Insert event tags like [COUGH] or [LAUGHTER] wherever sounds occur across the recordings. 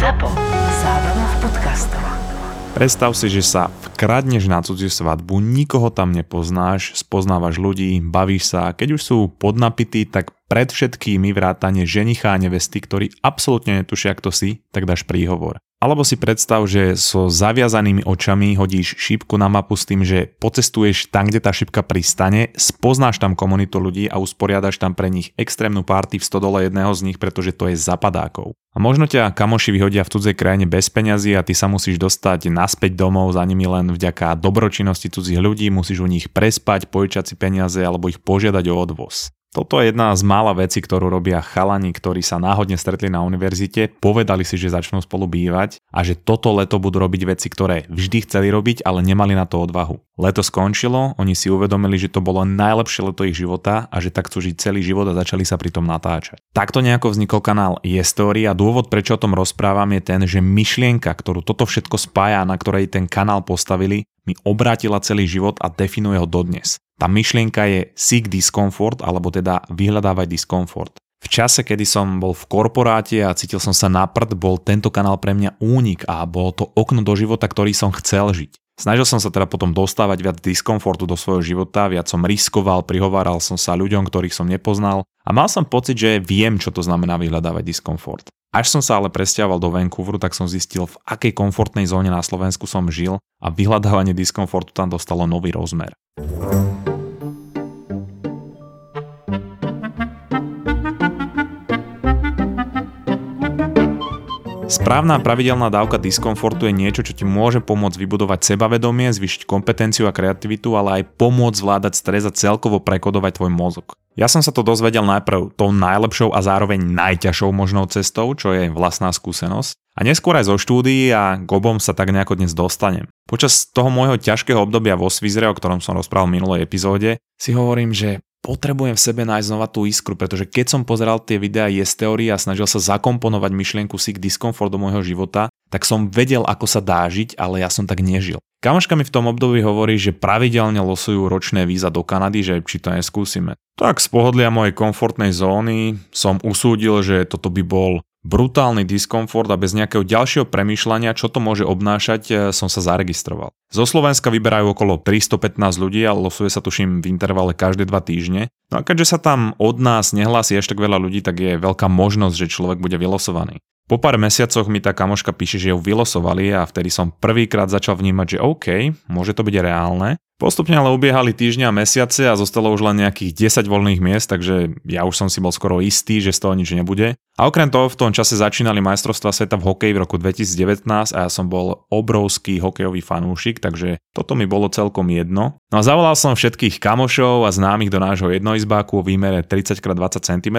ZAPO. Zábrná v podcastov. Predstav si, že sa vkradneš na cudziu svadbu, nikoho tam nepoznáš, spoznávaš ľudí, bavíš sa keď už sú podnapití, tak pred všetkými vrátane ženicha a nevesty, ktorí absolútne netušia, kto si, tak dáš príhovor. Alebo si predstav, že so zaviazanými očami hodíš šípku na mapu s tým, že pocestuješ tam, kde tá šípka pristane, spoznáš tam komunitu ľudí a usporiadaš tam pre nich extrémnu party v stodole jedného z nich, pretože to je zapadákov. A možno ťa kamoši vyhodia v cudzej krajine bez peňazí a ty sa musíš dostať naspäť domov za nimi len vďaka dobročinnosti cudzích ľudí, musíš u nich prespať, požičať si peniaze alebo ich požiadať o odvoz. Toto je jedna z mála vecí, ktorú robia chalani, ktorí sa náhodne stretli na univerzite, povedali si, že začnú spolu bývať a že toto leto budú robiť veci, ktoré vždy chceli robiť, ale nemali na to odvahu. Leto skončilo, oni si uvedomili, že to bolo najlepšie leto ich života a že tak chcú žiť celý život a začali sa pri tom natáčať. Takto nejako vznikol kanál Story a dôvod, prečo o tom rozprávam, je ten, že myšlienka, ktorú toto všetko spája, na ktorej ten kanál postavili, mi obrátila celý život a definuje ho dodnes. Tá myšlienka je seek discomfort, alebo teda vyhľadávať diskomfort. V čase, kedy som bol v korporáte a cítil som sa na prd, bol tento kanál pre mňa únik a bolo to okno do života, ktorý som chcel žiť. Snažil som sa teda potom dostávať viac diskomfortu do svojho života, viac som riskoval, prihováral som sa ľuďom, ktorých som nepoznal a mal som pocit, že viem, čo to znamená vyhľadávať diskomfort. Až som sa ale presťahoval do Vancouveru, tak som zistil, v akej komfortnej zóne na Slovensku som žil a vyhľadávanie diskomfortu tam dostalo nový rozmer. Správna pravidelná dávka diskomfortu je niečo, čo ti môže pomôcť vybudovať sebavedomie, zvyšiť kompetenciu a kreativitu, ale aj pomôcť zvládať stres a celkovo prekodovať tvoj mozog. Ja som sa to dozvedel najprv tou najlepšou a zároveň najťažšou možnou cestou, čo je vlastná skúsenosť. A neskôr aj zo štúdií a k sa tak nejako dnes dostanem. Počas toho môjho ťažkého obdobia vo Svizre, o ktorom som rozprával v minulej epizóde, si hovorím, že potrebujem v sebe nájsť znova tú iskru, pretože keď som pozeral tie videá Yes Theory a snažil sa zakomponovať myšlienku Sick Discomfort do môjho života, tak som vedel, ako sa dá žiť, ale ja som tak nežil. Kamoška mi v tom období hovorí, že pravidelne losujú ročné víza do Kanady, že či to neskúsime. Tak z pohodlia mojej komfortnej zóny som usúdil, že toto by bol brutálny diskomfort a bez nejakého ďalšieho premýšľania, čo to môže obnášať, e, som sa zaregistroval. Zo Slovenska vyberajú okolo 315 ľudí a losuje sa tuším v intervale každé dva týždne. No a keďže sa tam od nás nehlási ešte tak veľa ľudí, tak je veľká možnosť, že človek bude vylosovaný. Po pár mesiacoch mi tá kamoška píše, že ju vylosovali a vtedy som prvýkrát začal vnímať, že OK, môže to byť reálne. Postupne ale ubiehali týždňa a mesiace a zostalo už len nejakých 10 voľných miest, takže ja už som si bol skoro istý, že z toho nič nebude. A okrem toho v tom čase začínali majstrovstvá sveta v hokeji v roku 2019 a ja som bol obrovský hokejový fanúšik, takže toto mi bolo celkom jedno. No a zavolal som všetkých kamošov a známych do nášho jednoizbáku o výmere 30x20 cm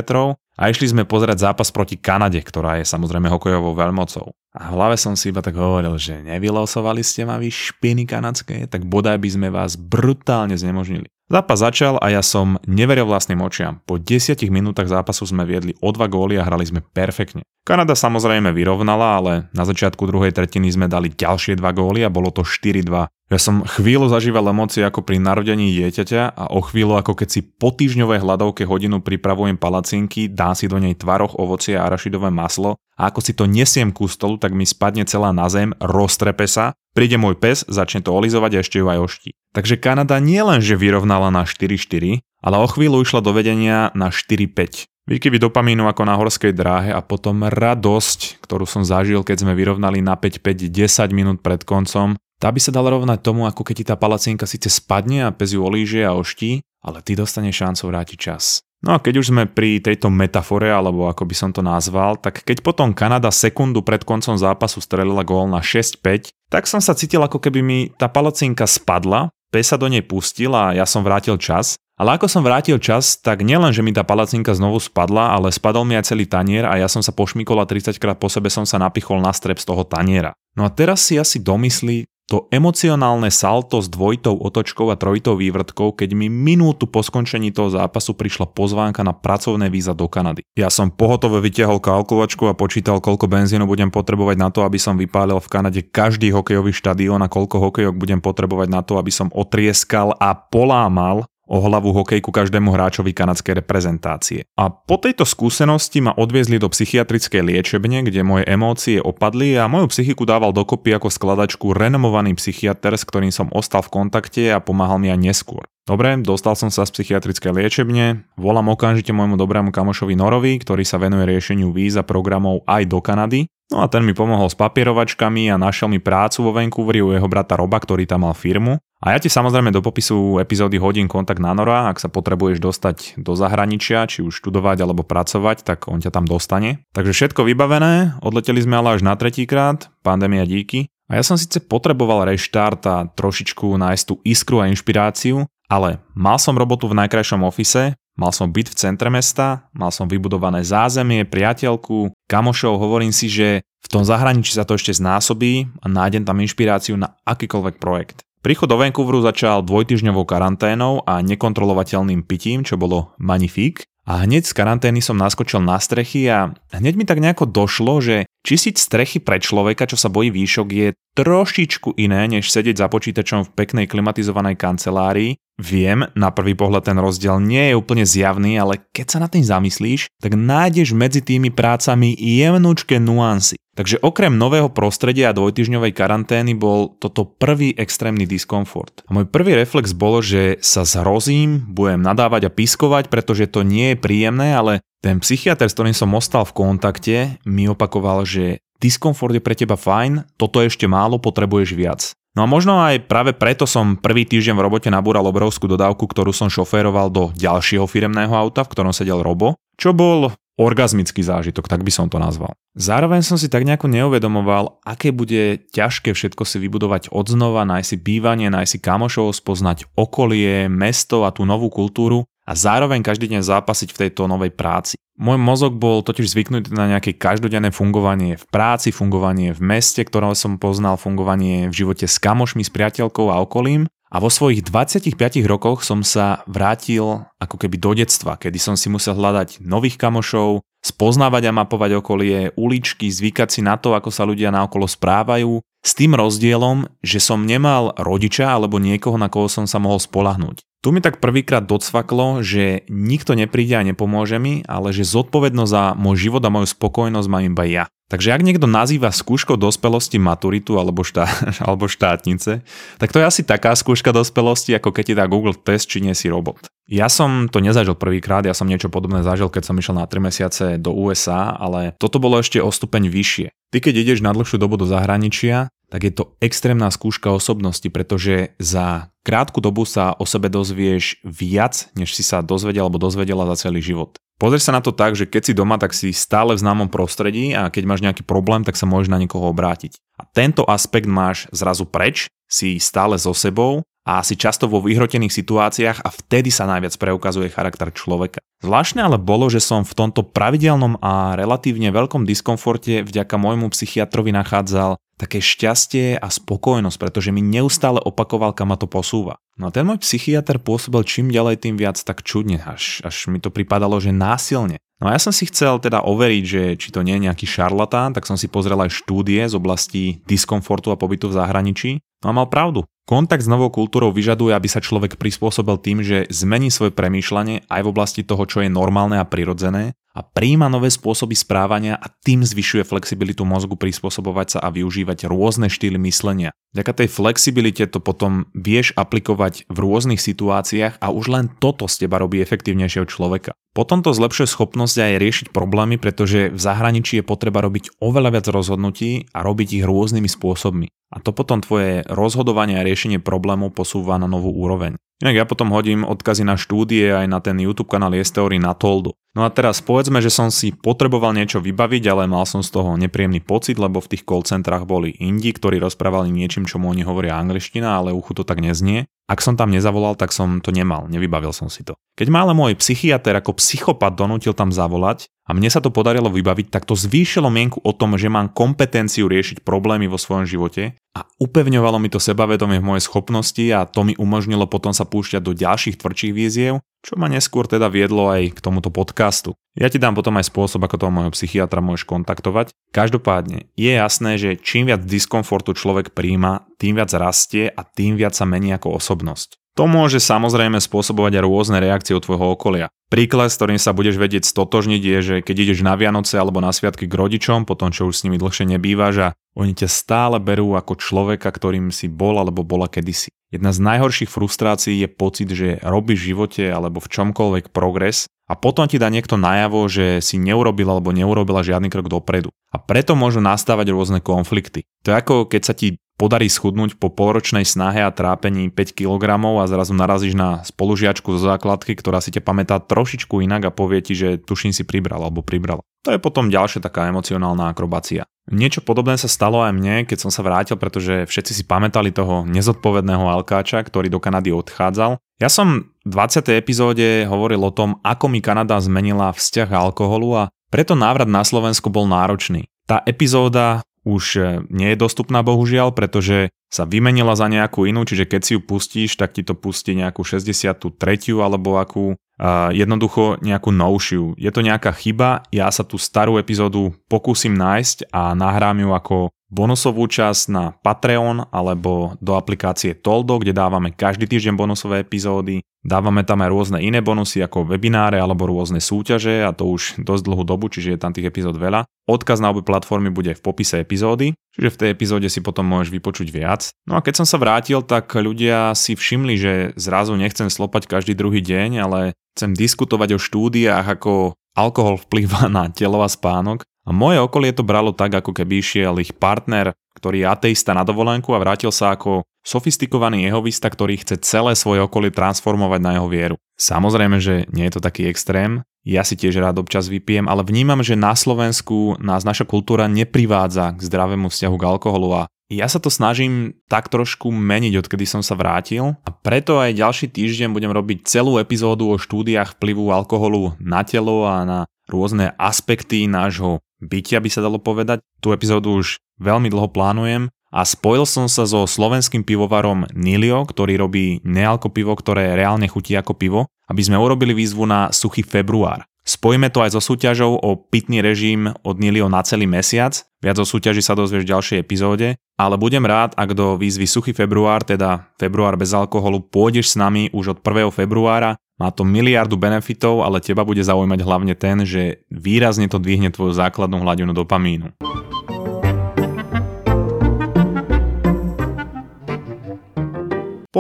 a išli sme pozerať zápas proti Kanade, ktorá je samozrejme hokejovou veľmocou. A v hlave som si iba tak hovoril, že nevylosovali ste ma vy špiny kanadské, tak bodaj by sme vás brutálne znemožnili. Zápas začal a ja som neveril vlastným očiam. Po 10 minútach zápasu sme viedli o dva góly a hrali sme perfektne. Kanada samozrejme vyrovnala, ale na začiatku druhej tretiny sme dali ďalšie dva góly a bolo to 4-2. Ja som chvíľu zažíval emócie ako pri narodení dieťaťa a o chvíľu ako keď si po týždňovej hľadovke hodinu pripravujem palacinky, dám si do nej tvaroch, ovocie a arašidové maslo a ako si to nesiem ku stolu, tak mi spadne celá na zem, roztrepe sa, príde môj pes, začne to olizovať a ešte ju aj oští. Takže Kanada nie len, vyrovnala na 4-4, ale o chvíľu išla do vedenia na 4-5. Výkyvy dopamínu ako na horskej dráhe a potom radosť, ktorú som zažil, keď sme vyrovnali na 5-5 10 minút pred koncom, tá by sa dala rovnať tomu, ako keď ti tá palacinka síce spadne a pes ju olíže a oští, ale ty dostane šancu vrátiť čas. No a keď už sme pri tejto metafore, alebo ako by som to nazval, tak keď potom Kanada sekundu pred koncom zápasu strelila gól na 6-5, tak som sa cítil ako keby mi tá palacinka spadla, pes sa do nej pustil a ja som vrátil čas. Ale ako som vrátil čas, tak nielen, že mi tá palacinka znovu spadla, ale spadol mi aj celý tanier a ja som sa pošmikol a 30 krát po sebe som sa napichol na strep z toho taniera. No a teraz si asi domyslí, to emocionálne salto s dvojitou otočkou a trojitou vývrtkou, keď mi minútu po skončení toho zápasu prišla pozvánka na pracovné víza do Kanady. Ja som pohotove vytiahol kalkulačku a počítal, koľko benzínu budem potrebovať na to, aby som vypálil v Kanade každý hokejový štadión a koľko hokejok budem potrebovať na to, aby som otrieskal a polámal o hlavu hokejku každému hráčovi kanadskej reprezentácie. A po tejto skúsenosti ma odviezli do psychiatrickej liečebne, kde moje emócie opadli a moju psychiku dával dokopy ako skladačku renomovaný psychiatr, s ktorým som ostal v kontakte a pomáhal mi aj neskôr. Dobre, dostal som sa z psychiatrickej liečebne, volám okamžite môjmu dobrému kamošovi Norovi, ktorý sa venuje riešeniu víza programov aj do Kanady. No a ten mi pomohol s papierovačkami a našiel mi prácu vo Vancouveri u jeho brata Roba, ktorý tam mal firmu. A ja ti samozrejme do popisu epizódy hodím kontakt na Nora, ak sa potrebuješ dostať do zahraničia, či už študovať alebo pracovať, tak on ťa tam dostane. Takže všetko vybavené, odleteli sme ale až na tretíkrát, pandémia díky. A ja som síce potreboval reštart a trošičku nájsť tú iskru a inšpiráciu, ale mal som robotu v najkrajšom ofise, mal som byt v centre mesta, mal som vybudované zázemie, priateľku, kamošov, hovorím si, že v tom zahraničí sa to ešte znásobí a nájdem tam inšpiráciu na akýkoľvek projekt. Príchod do Vancouveru začal dvojtyžňovou karanténou a nekontrolovateľným pitím, čo bolo magnifík. A hneď z karantény som naskočil na strechy a hneď mi tak nejako došlo, že čistiť strechy pre človeka, čo sa bojí výšok, je trošičku iné, než sedieť za počítačom v peknej klimatizovanej kancelárii. Viem, na prvý pohľad ten rozdiel nie je úplne zjavný, ale keď sa na tým zamyslíš, tak nájdeš medzi tými prácami jemnúčke nuancy. Takže okrem nového prostredia a dvojtyžňovej karantény bol toto prvý extrémny diskomfort. A môj prvý reflex bolo, že sa zhrozím, budem nadávať a piskovať, pretože to nie je príjemné, ale ten psychiatr, s ktorým som ostal v kontakte, mi opakoval, že diskomfort je pre teba fajn, toto ešte málo, potrebuješ viac. No a možno aj práve preto som prvý týždeň v robote nabúral obrovskú dodávku, ktorú som šoféroval do ďalšieho firemného auta, v ktorom sedel Robo, čo bol orgazmický zážitok, tak by som to nazval. Zároveň som si tak nejako neuvedomoval, aké bude ťažké všetko si vybudovať od znova, nájsť si bývanie, nájsť si kamošov, spoznať okolie, mesto a tú novú kultúru a zároveň každý deň zápasiť v tejto novej práci. Môj mozog bol totiž zvyknutý na nejaké každodenné fungovanie v práci, fungovanie v meste, ktoré som poznal, fungovanie v živote s kamošmi, s priateľkou a okolím a vo svojich 25 rokoch som sa vrátil ako keby do detstva, kedy som si musel hľadať nových kamošov, spoznávať a mapovať okolie, uličky, zvykať si na to, ako sa ľudia naokolo správajú, s tým rozdielom, že som nemal rodiča alebo niekoho, na koho som sa mohol spolahnúť. Tu mi tak prvýkrát docvaklo, že nikto nepríde a nepomôže mi, ale že zodpovednosť za môj život a moju spokojnosť mám iba ja. Takže ak niekto nazýva skúškou dospelosti maturitu alebo, štá, [LAUGHS] alebo štátnice, tak to je asi taká skúška dospelosti, ako keď ti dá Google test, či nie si robot. Ja som to nezažil prvýkrát, ja som niečo podobné zažil, keď som išiel na 3 mesiace do USA, ale toto bolo ešte o stupeň vyššie. Ty keď ideš na dlhšiu dobu do zahraničia, tak je to extrémna skúška osobnosti, pretože za krátku dobu sa o sebe dozvieš viac, než si sa dozvedel alebo dozvedela za celý život. Pozrieš sa na to tak, že keď si doma, tak si stále v známom prostredí a keď máš nejaký problém, tak sa môžeš na niekoho obrátiť. A tento aspekt máš zrazu preč, si stále so sebou a si často vo vyhrotených situáciách a vtedy sa najviac preukazuje charakter človeka. Zvláštne ale bolo, že som v tomto pravidelnom a relatívne veľkom diskomforte vďaka môjmu psychiatrovi nachádzal také šťastie a spokojnosť, pretože mi neustále opakoval, kam ma to posúva. No a ten môj psychiatr pôsobil čím ďalej tým viac tak čudne, až, až mi to pripadalo, že násilne. No a ja som si chcel teda overiť, že či to nie je nejaký šarlatán, tak som si pozrel aj štúdie z oblasti diskomfortu a pobytu v zahraničí. No a mal pravdu. Kontakt s novou kultúrou vyžaduje, aby sa človek prispôsobil tým, že zmení svoje premýšľanie aj v oblasti toho, čo je normálne a prirodzené a príjma nové spôsoby správania a tým zvyšuje flexibilitu mozgu prispôsobovať sa a využívať rôzne štýly myslenia. Vďaka tej flexibilite to potom vieš aplikovať v rôznych situáciách a už len toto z teba robí efektívnejšieho človeka. Potom to zlepšuje schopnosť aj riešiť problémy, pretože v zahraničí je potreba robiť oveľa viac rozhodnutí a robiť ich rôznymi spôsobmi. A to potom tvoje rozhodovanie a riešenie problémov posúva na novú úroveň. Inak ja potom hodím odkazy na štúdie aj na ten YouTube kanál Yes Theory na Toldo. No a teraz povedzme, že som si potreboval niečo vybaviť, ale mal som z toho nepríjemný pocit, lebo v tých call centrách boli indi, ktorí rozprávali niečím, čomu oni hovoria angličtina, ale uchu to tak neznie. Ak som tam nezavolal, tak som to nemal, nevybavil som si to. Keď ma ale môj psychiatr ako psychopat donútil tam zavolať a mne sa to podarilo vybaviť, tak to zvýšilo mienku o tom, že mám kompetenciu riešiť problémy vo svojom živote a upevňovalo mi to sebavedomie v mojej schopnosti a to mi umožnilo potom sa púšťať do ďalších tvrdších víziev čo ma neskôr teda viedlo aj k tomuto podcastu. Ja ti dám potom aj spôsob, ako toho môjho psychiatra môžeš kontaktovať. Každopádne je jasné, že čím viac diskomfortu človek príjma, tým viac rastie a tým viac sa mení ako osobnosť. To môže samozrejme spôsobovať aj rôzne reakcie od tvojho okolia. Príklad, s ktorým sa budeš vedieť stotožniť je, že keď ideš na Vianoce alebo na sviatky k rodičom, potom čo už s nimi dlhšie nebývaš a oni ťa stále berú ako človeka, ktorým si bol alebo bola kedysi. Jedna z najhorších frustrácií je pocit, že robíš v živote alebo v čomkoľvek progres a potom ti dá niekto najavo, že si neurobil alebo neurobila žiadny krok dopredu. A preto môžu nastávať rôzne konflikty. To je ako keď sa ti podarí schudnúť po polročnej snahe a trápení 5 kg a zrazu narazíš na spolužiačku zo základky, ktorá si ťa pamätá trošičku inak a povie ti, že tuším si pribral alebo pribral. To je potom ďalšia taká emocionálna akrobácia. Niečo podobné sa stalo aj mne, keď som sa vrátil, pretože všetci si pamätali toho nezodpovedného Alkáča, ktorý do Kanady odchádzal. Ja som v 20. epizóde hovoril o tom, ako mi Kanada zmenila vzťah alkoholu a preto návrat na Slovensku bol náročný. Tá epizóda už e, nie je dostupná bohužiaľ, pretože sa vymenila za nejakú inú, čiže keď si ju pustíš, tak ti to pustí nejakú 63. alebo akú uh, jednoducho nejakú novšiu. Je to nejaká chyba, ja sa tú starú epizódu pokúsim nájsť a nahrám ju ako bonusovú časť na Patreon alebo do aplikácie Toldo, kde dávame každý týždeň bonusové epizódy. Dávame tam aj rôzne iné bonusy ako webináre alebo rôzne súťaže a to už dosť dlhú dobu, čiže je tam tých epizód veľa. Odkaz na obe platformy bude v popise epizódy, čiže v tej epizóde si potom môžeš vypočuť viac. No a keď som sa vrátil, tak ľudia si všimli, že zrazu nechcem slopať každý druhý deň, ale chcem diskutovať o štúdiách, ako alkohol vplýva na telo a spánok a moje okolie to bralo tak, ako keby išiel ich partner, ktorý je ateista na dovolenku a vrátil sa ako sofistikovaný jehovista, ktorý chce celé svoje okolie transformovať na jeho vieru. Samozrejme, že nie je to taký extrém, ja si tiež rád občas vypijem, ale vnímam, že na Slovensku nás naša kultúra neprivádza k zdravému vzťahu k alkoholu a ja sa to snažím tak trošku meniť, odkedy som sa vrátil a preto aj ďalší týždeň budem robiť celú epizódu o štúdiách vplyvu alkoholu na telo a na rôzne aspekty nášho bytia by sa dalo povedať. Tú epizódu už veľmi dlho plánujem a spojil som sa so slovenským pivovarom Nilio, ktorý robí nealko pivo, ktoré reálne chutí ako pivo, aby sme urobili výzvu na suchý február. Spojíme to aj so súťažou o pitný režim od Nilio na celý mesiac. Viac o súťaži sa dozvieš v ďalšej epizóde, ale budem rád, ak do výzvy Suchý február, teda február bez alkoholu, pôjdeš s nami už od 1. februára má to miliardu benefitov, ale teba bude zaujímať hlavne ten, že výrazne to dvihne tvoju základnú hladinu dopamínu.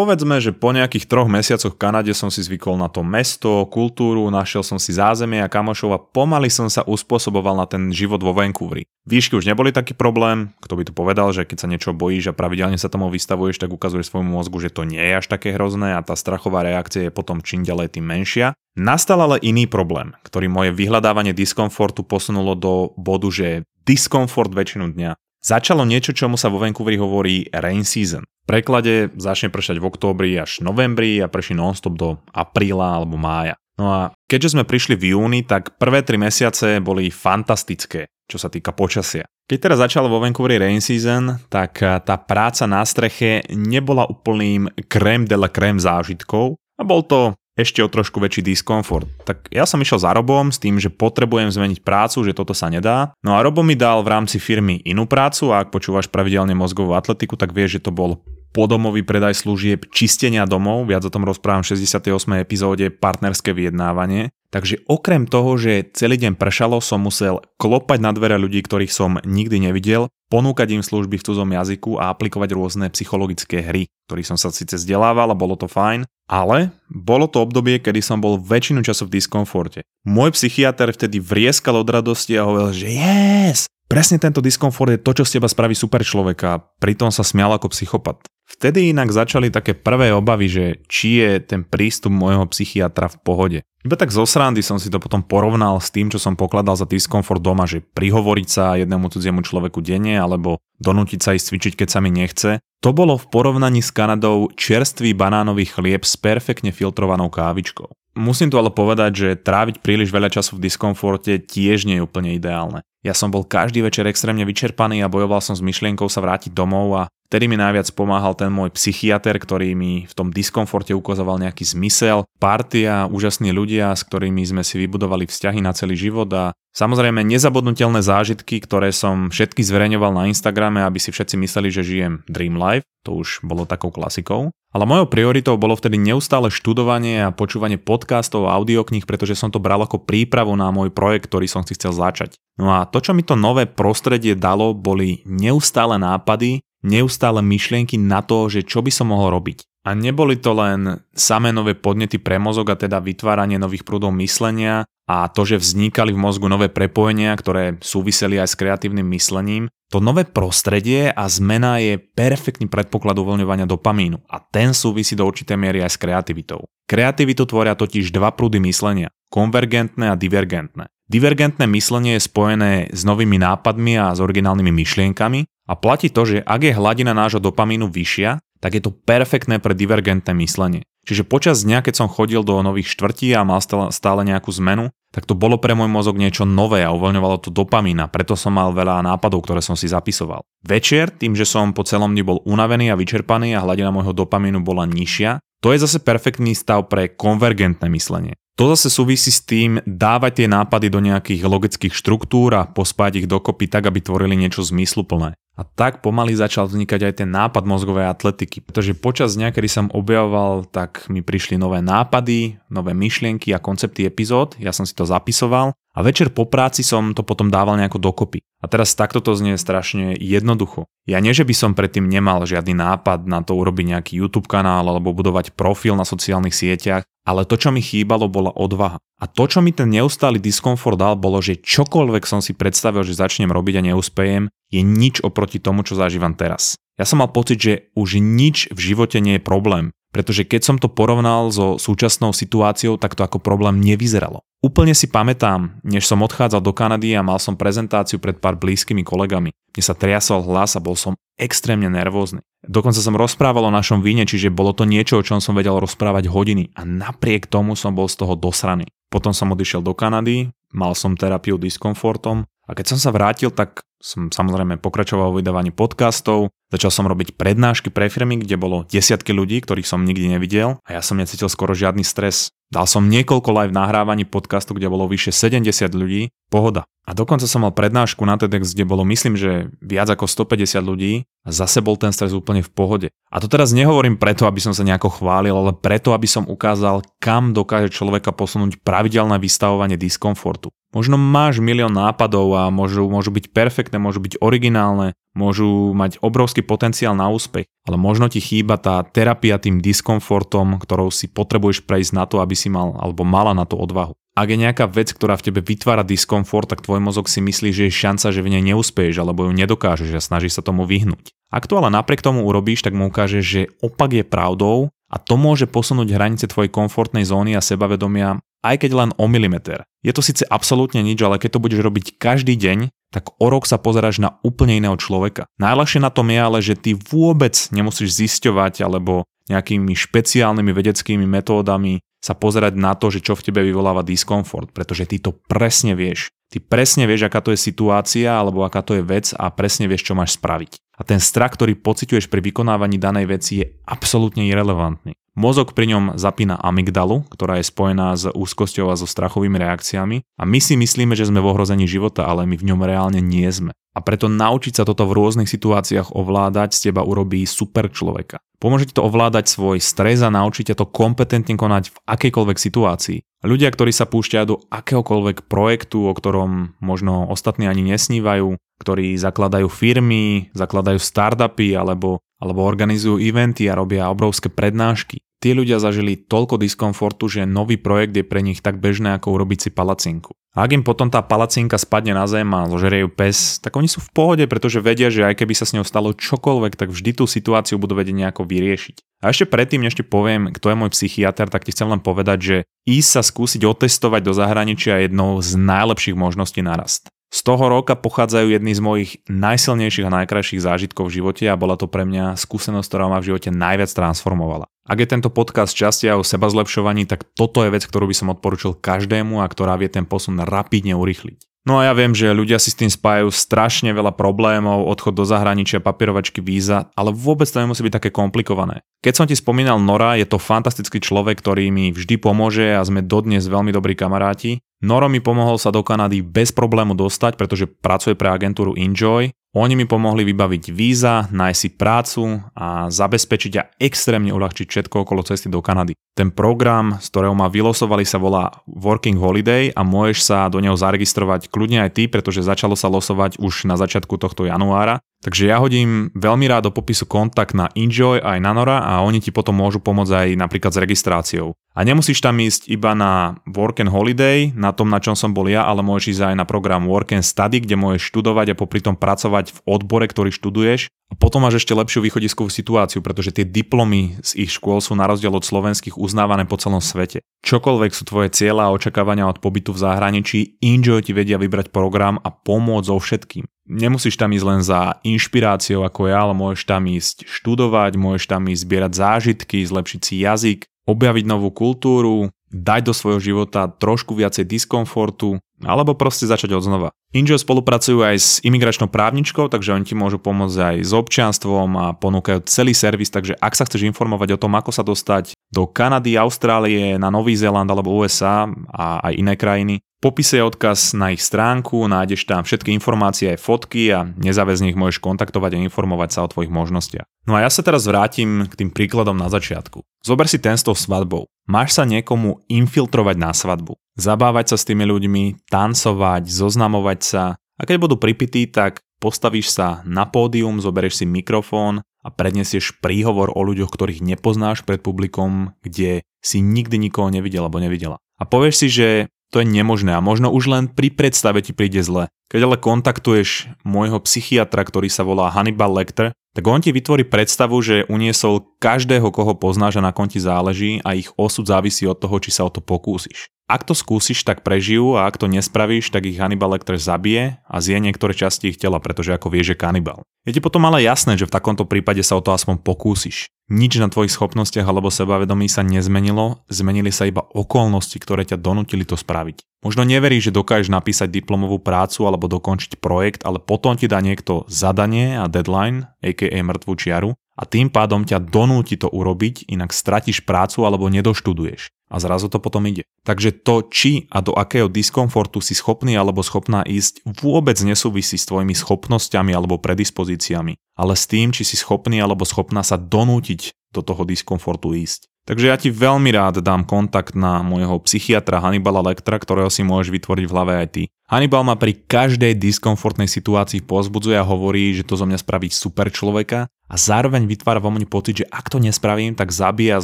Povedzme, že po nejakých troch mesiacoch v Kanade som si zvykol na to mesto, kultúru, našiel som si zázemie a kamošov a pomaly som sa uspôsoboval na ten život vo Vancouveri. Výšky už neboli taký problém, kto by to povedal, že keď sa niečo bojíš a pravidelne sa tomu vystavuješ, tak ukazuješ svojmu mozgu, že to nie je až také hrozné a tá strachová reakcia je potom čím ďalej tým menšia. Nastal ale iný problém, ktorý moje vyhľadávanie diskomfortu posunulo do bodu, že diskomfort väčšinu dňa. Začalo niečo, čomu sa vo Vancouveri hovorí rain season. V preklade začne pršať v októbri až novembri a prší nonstop do apríla alebo mája. No a keďže sme prišli v júni, tak prvé tri mesiace boli fantastické, čo sa týka počasia. Keď teraz začalo vo Vancouveri rain season, tak tá práca na streche nebola úplným krém de la krém zážitkov a bol to ešte o trošku väčší diskomfort. Tak ja som išiel za Robom s tým, že potrebujem zmeniť prácu, že toto sa nedá. No a Robo mi dal v rámci firmy inú prácu a ak počúvaš pravidelne mozgovú atletiku, tak vieš, že to bol podomový predaj služieb čistenia domov, viac o tom rozprávam v 68. epizóde partnerské vyjednávanie. Takže okrem toho, že celý deň pršalo, som musel klopať na dvere ľudí, ktorých som nikdy nevidel, ponúkať im služby v cudzom jazyku a aplikovať rôzne psychologické hry, ktorých som sa síce vzdelával a bolo to fajn, ale bolo to obdobie, kedy som bol väčšinu času v diskomforte. Môj psychiatr vtedy vrieskal od radosti a hovoril, že yes, presne tento diskomfort je to, čo z teba spraví super človeka. Pritom sa smial ako psychopat. Vtedy inak začali také prvé obavy, že či je ten prístup môjho psychiatra v pohode. Iba tak zo srandy som si to potom porovnal s tým, čo som pokladal za diskomfort doma, že prihovoriť sa jednému cudziemu človeku denne alebo donútiť sa ísť cvičiť, keď sa mi nechce. To bolo v porovnaní s Kanadou čerstvý banánový chlieb s perfektne filtrovanou kávičkou. Musím tu ale povedať, že tráviť príliš veľa času v diskomforte tiež nie je úplne ideálne. Ja som bol každý večer extrémne vyčerpaný a bojoval som s myšlienkou sa vrátiť domov a Vtedy mi najviac pomáhal ten môj psychiatr, ktorý mi v tom diskomforte ukazoval nejaký zmysel, partia, úžasní ľudia, s ktorými sme si vybudovali vzťahy na celý život a samozrejme nezabudnutelné zážitky, ktoré som všetky zverejňoval na Instagrame, aby si všetci mysleli, že žijem Dream Life, to už bolo takou klasikou. Ale mojou prioritou bolo vtedy neustále študovanie a počúvanie podcastov a audiokníh, pretože som to bral ako prípravu na môj projekt, ktorý som si chcel začať. No a to, čo mi to nové prostredie dalo, boli neustále nápady, neustále myšlienky na to, že čo by som mohol robiť. A neboli to len samé nové podnety pre mozog a teda vytváranie nových prúdov myslenia a to, že vznikali v mozgu nové prepojenia, ktoré súviseli aj s kreatívnym myslením. To nové prostredie a zmena je perfektný predpoklad uvoľňovania dopamínu a ten súvisí do určitej miery aj s kreativitou. Kreativitu tvoria totiž dva prúdy myslenia, konvergentné a divergentné. Divergentné myslenie je spojené s novými nápadmi a s originálnymi myšlienkami a platí to, že ak je hladina nášho dopamínu vyššia, tak je to perfektné pre divergentné myslenie. Čiže počas dňa, keď som chodil do nových štvrtí a mal stále nejakú zmenu, tak to bolo pre môj mozog niečo nové a uvoľňovalo to dopamína, preto som mal veľa nápadov, ktoré som si zapisoval. Večer, tým, že som po celom dni bol unavený a vyčerpaný a hladina môjho dopamínu bola nižšia, to je zase perfektný stav pre konvergentné myslenie. To zase súvisí s tým dávať tie nápady do nejakých logických štruktúr a pospájať ich dokopy tak, aby tvorili niečo zmysluplné. A tak pomaly začal vznikať aj ten nápad mozgovej atletiky, pretože počas dňa, kedy som objavoval, tak mi prišli nové nápady, nové myšlienky a koncepty epizód, ja som si to zapisoval a večer po práci som to potom dával nejako dokopy. A teraz takto to znie strašne jednoducho. Ja nie, že by som predtým nemal žiadny nápad na to urobiť nejaký YouTube kanál alebo budovať profil na sociálnych sieťach, ale to, čo mi chýbalo, bola odvaha. A to, čo mi ten neustály diskomfort dal, bolo, že čokoľvek som si predstavil, že začnem robiť a neúspejem, je nič oproti tomu, čo zažívam teraz. Ja som mal pocit, že už nič v živote nie je problém, pretože keď som to porovnal so súčasnou situáciou, tak to ako problém nevyzeralo. Úplne si pamätám, než som odchádzal do Kanady a mal som prezentáciu pred pár blízkymi kolegami. Mne sa triasol hlas a bol som extrémne nervózny. Dokonca som rozprával o našom víne, čiže bolo to niečo, o čom som vedel rozprávať hodiny a napriek tomu som bol z toho dosraný. Potom som odišiel do Kanady, mal som terapiu diskomfortom a keď som sa vrátil, tak som samozrejme pokračoval v vydávaní podcastov, začal som robiť prednášky pre firmy, kde bolo desiatky ľudí, ktorých som nikdy nevidel a ja som necítil skoro žiadny stres. Dal som niekoľko live nahrávaní podcastu, kde bolo vyše 70 ľudí, pohoda. A dokonca som mal prednášku na TEDx, kde bolo myslím, že viac ako 150 ľudí a zase bol ten stres úplne v pohode. A to teraz nehovorím preto, aby som sa nejako chválil, ale preto, aby som ukázal, kam dokáže človeka posunúť pravidelné vystavovanie diskomfortu. Možno máš milión nápadov a môžu, môžu byť perfektné, môžu byť originálne, môžu mať obrovský potenciál na úspech, ale možno ti chýba tá terapia tým diskomfortom, ktorou si potrebuješ prejsť na to, aby si mal alebo mala na to odvahu. Ak je nejaká vec, ktorá v tebe vytvára diskomfort, tak tvoj mozog si myslí, že je šanca, že v nej neúspeješ alebo ju nedokážeš a snaží sa tomu vyhnúť. Ak to ale napriek tomu urobíš, tak mu ukážeš, že opak je pravdou a to môže posunúť hranice tvojej komfortnej zóny a sebavedomia aj keď len o milimeter. Je to síce absolútne nič, ale keď to budeš robiť každý deň, tak o rok sa pozeráš na úplne iného človeka. Najľahšie na tom je ale, že ty vôbec nemusíš zisťovať alebo nejakými špeciálnymi vedeckými metódami sa pozerať na to, že čo v tebe vyvoláva diskomfort, pretože ty to presne vieš. Ty presne vieš, aká to je situácia alebo aká to je vec a presne vieš, čo máš spraviť. A ten strach, ktorý pociťuješ pri vykonávaní danej veci je absolútne irrelevantný. Mozog pri ňom zapína amygdalu, ktorá je spojená s úzkosťou a so strachovými reakciami a my si myslíme, že sme v ohrození života, ale my v ňom reálne nie sme. A preto naučiť sa toto v rôznych situáciách ovládať z teba urobí super človeka. Pomôže ti to ovládať svoj stres a naučiť ťa to kompetentne konať v akejkoľvek situácii. Ľudia, ktorí sa púšťajú do akéhokoľvek projektu, o ktorom možno ostatní ani nesnívajú, ktorí zakladajú firmy, zakladajú startupy alebo alebo organizujú eventy a robia obrovské prednášky. Tí ľudia zažili toľko diskomfortu, že nový projekt je pre nich tak bežné ako urobiť si palacinku. A ak im potom tá palacinka spadne na zem a zožerie ju pes, tak oni sú v pohode, pretože vedia, že aj keby sa s ňou stalo čokoľvek, tak vždy tú situáciu budú vedieť nejako vyriešiť. A ešte predtým, než ti poviem, kto je môj psychiatr, tak ti chcem len povedať, že ísť sa skúsiť otestovať do zahraničia je jednou z najlepších možností na rast. Z toho roka pochádzajú jedny z mojich najsilnejších a najkrajších zážitkov v živote a bola to pre mňa skúsenosť, ktorá ma v živote najviac transformovala. Ak je tento podcast častia o seba zlepšovaní, tak toto je vec, ktorú by som odporučil každému a ktorá vie ten posun rapidne urychliť. No a ja viem, že ľudia si s tým spájajú strašne veľa problémov, odchod do zahraničia, papierovačky, víza, ale vôbec to nemusí byť také komplikované. Keď som ti spomínal Nora, je to fantastický človek, ktorý mi vždy pomôže a sme dodnes veľmi dobrí kamaráti. Noro mi pomohol sa do Kanady bez problému dostať, pretože pracuje pre agentúru Enjoy Oni mi pomohli vybaviť víza, nájsť si prácu a zabezpečiť a extrémne uľahčiť všetko okolo cesty do Kanady. Ten program, z ktorého ma vylosovali, sa volá Working Holiday a môžeš sa do neho zaregistrovať kľudne aj ty, pretože začalo sa losovať už na začiatku tohto januára. Takže ja hodím veľmi rád do popisu kontakt na Enjoy aj na Nora a oni ti potom môžu pomôcť aj napríklad s registráciou. A nemusíš tam ísť iba na Work and Holiday, na tom, na čom som bol ja, ale môžeš ísť aj na program Work and Study, kde môžeš študovať a popri tom pracovať v odbore, ktorý študuješ. A potom máš ešte lepšiu východiskovú situáciu, pretože tie diplomy z ich škôl sú na rozdiel od slovenských uznávané po celom svete. Čokoľvek sú tvoje cieľa a očakávania od pobytu v zahraničí, Enjoy ti vedia vybrať program a pomôcť so všetkým. Nemusíš tam ísť len za inšpiráciou ako ja, ale môžeš tam ísť študovať, môžeš tam ísť zbierať zážitky, zlepšiť si jazyk, objaviť novú kultúru, dať do svojho života trošku viacej diskomfortu, alebo proste začať od znova. Injo spolupracujú aj s imigračnou právničkou, takže oni ti môžu pomôcť aj s občianstvom a ponúkajú celý servis, takže ak sa chceš informovať o tom, ako sa dostať do Kanady, Austrálie, na Nový Zéland alebo USA a aj iné krajiny, popise je odkaz na ich stránku, nájdeš tam všetky informácie aj fotky a nezáväzne ich môžeš kontaktovať a informovať sa o tvojich možnostiach. No a ja sa teraz vrátim k tým príkladom na začiatku. Zober si ten s tou svadbou. Máš sa niekomu infiltrovať na svadbu, zabávať sa s tými ľuďmi, tancovať, zoznamovať sa a keď budú pripití, tak postavíš sa na pódium, zoberieš si mikrofón a prednesieš príhovor o ľuďoch, ktorých nepoznáš pred publikom, kde si nikdy nikoho nevidel alebo nevidela. A povieš si, že to je nemožné a možno už len pri predstave ti príde zle. Keď ale kontaktuješ môjho psychiatra, ktorý sa volá Hannibal Lecter, tak on ti vytvorí predstavu, že uniesol každého, koho poznáš a na konti záleží a ich osud závisí od toho, či sa o to pokúsiš. Ak to skúsiš, tak prežijú a ak to nespravíš, tak ich Hannibal Lecter zabije a zje niektoré časti ich tela, pretože ako vie, že kanibal. Je ti potom ale jasné, že v takomto prípade sa o to aspoň pokúsiš. Nič na tvojich schopnostiach alebo sebavedomí sa nezmenilo, zmenili sa iba okolnosti, ktoré ťa donútili to spraviť. Možno neveríš, že dokážeš napísať diplomovú prácu alebo dokončiť projekt, ale potom ti dá niekto zadanie a deadline, aka mŕtvú čiaru, a tým pádom ťa donúti to urobiť, inak stratíš prácu alebo nedoštuduješ a zrazu to potom ide. Takže to, či a do akého diskomfortu si schopný alebo schopná ísť, vôbec nesúvisí s tvojimi schopnosťami alebo predispozíciami, ale s tým, či si schopný alebo schopná sa donútiť do toho diskomfortu ísť. Takže ja ti veľmi rád dám kontakt na môjho psychiatra Hannibala Lectra, ktorého si môžeš vytvoriť v hlave aj ty. Hannibal ma pri každej diskomfortnej situácii pozbudzuje a hovorí, že to zo mňa spraví super človeka a zároveň vytvára vo mne pocit, že ak to nespravím, tak zabije a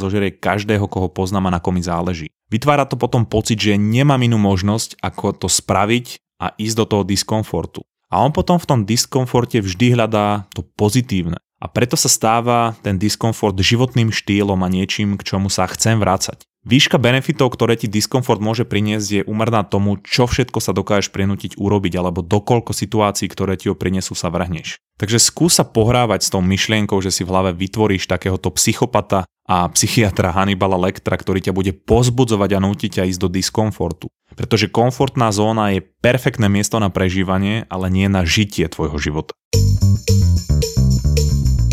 zožerie každého, koho poznám a na komi záleží. Vytvára to potom pocit, že nemám inú možnosť, ako to spraviť a ísť do toho diskomfortu. A on potom v tom diskomforte vždy hľadá to pozitívne. A preto sa stáva ten diskomfort životným štýlom a niečím, k čomu sa chcem vrácať. Výška benefitov, ktoré ti diskomfort môže priniesť, je umerná tomu, čo všetko sa dokážeš prinútiť urobiť, alebo dokoľko situácií, ktoré ti ho prinesú, sa vrhneš. Takže skús sa pohrávať s tou myšlienkou, že si v hlave vytvoríš takéhoto psychopata a psychiatra Hannibala Lectra, ktorý ťa bude pozbudzovať a nútiť ťa ísť do diskomfortu. Pretože komfortná zóna je perfektné miesto na prežívanie, ale nie na žitie tvojho života.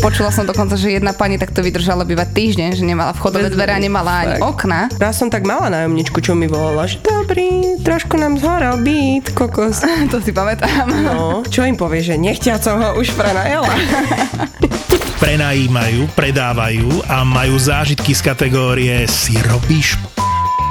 Počula som dokonca, že jedna pani takto vydržala bývať týždeň, že nemala vchodové dvere a nemala ani Tak. okna. Raz som tak mala nájomničku, čo mi volala, že dobrý, trošku nám zhoral byt, kokos. [LAUGHS] To si pamätám. No, čo im povie, že nechťa som ho už prenajela. [LAUGHS] prenajímajú, predávajú a majú zážitky z kategórie si robíš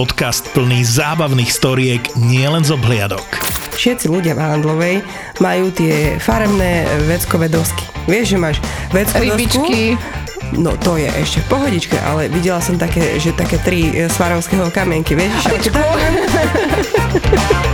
podcast plný zábavných storiek nielen z obhliadok. Všetci ľudia v Handlovej majú tie farebné veckové dosky. Vieš, že máš veckové Rybičky. No to je ešte v pohodičke, ale videla som také, že také tri e, svarovského kamienky, vieš? že- [LAUGHS]